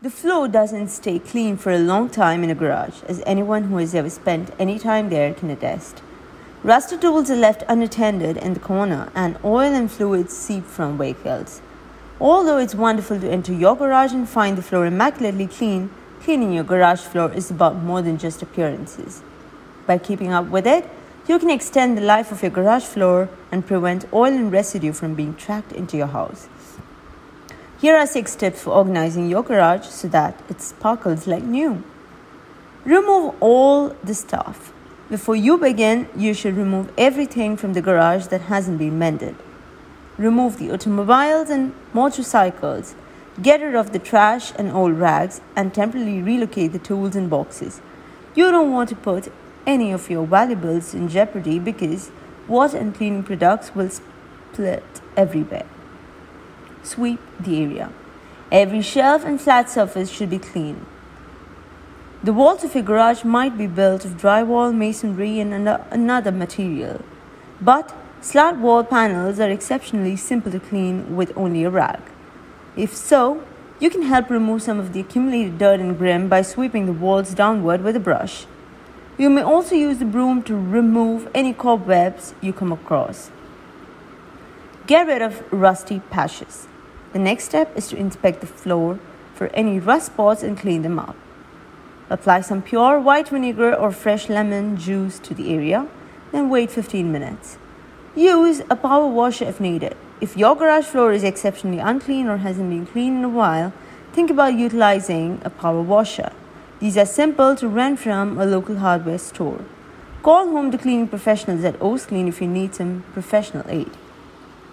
The floor doesn't stay clean for a long time in a garage, as anyone who has ever spent any time there can attest. Rusted tools are left unattended in the corner, and oil and fluids seep from vehicles. Although it's wonderful to enter your garage and find the floor immaculately clean, cleaning your garage floor is about more than just appearances. By keeping up with it, you can extend the life of your garage floor and prevent oil and residue from being tracked into your house. Here are six tips for organizing your garage so that it sparkles like new. Remove all the stuff. Before you begin, you should remove everything from the garage that hasn't been mended. Remove the automobiles and motorcycles. Get rid of the trash and old rags and temporarily relocate the tools and boxes. You don't want to put any of your valuables in jeopardy because water and cleaning products will split everywhere. Sweep the area. Every shelf and flat surface should be clean. The walls of your garage might be built of drywall, masonry, and another material. But slat wall panels are exceptionally simple to clean with only a rag. If so, you can help remove some of the accumulated dirt and grime by sweeping the walls downward with a brush. You may also use the broom to remove any cobwebs you come across. Get rid of rusty patches. The next step is to inspect the floor for any rust spots and clean them up. Apply some pure white vinegar or fresh lemon juice to the area, then wait 15 minutes. Use a power washer if needed. If your garage floor is exceptionally unclean or hasn't been cleaned in a while, think about utilizing a power washer. These are simple to rent from a local hardware store. Call home the cleaning professionals at O's Clean if you need some professional aid.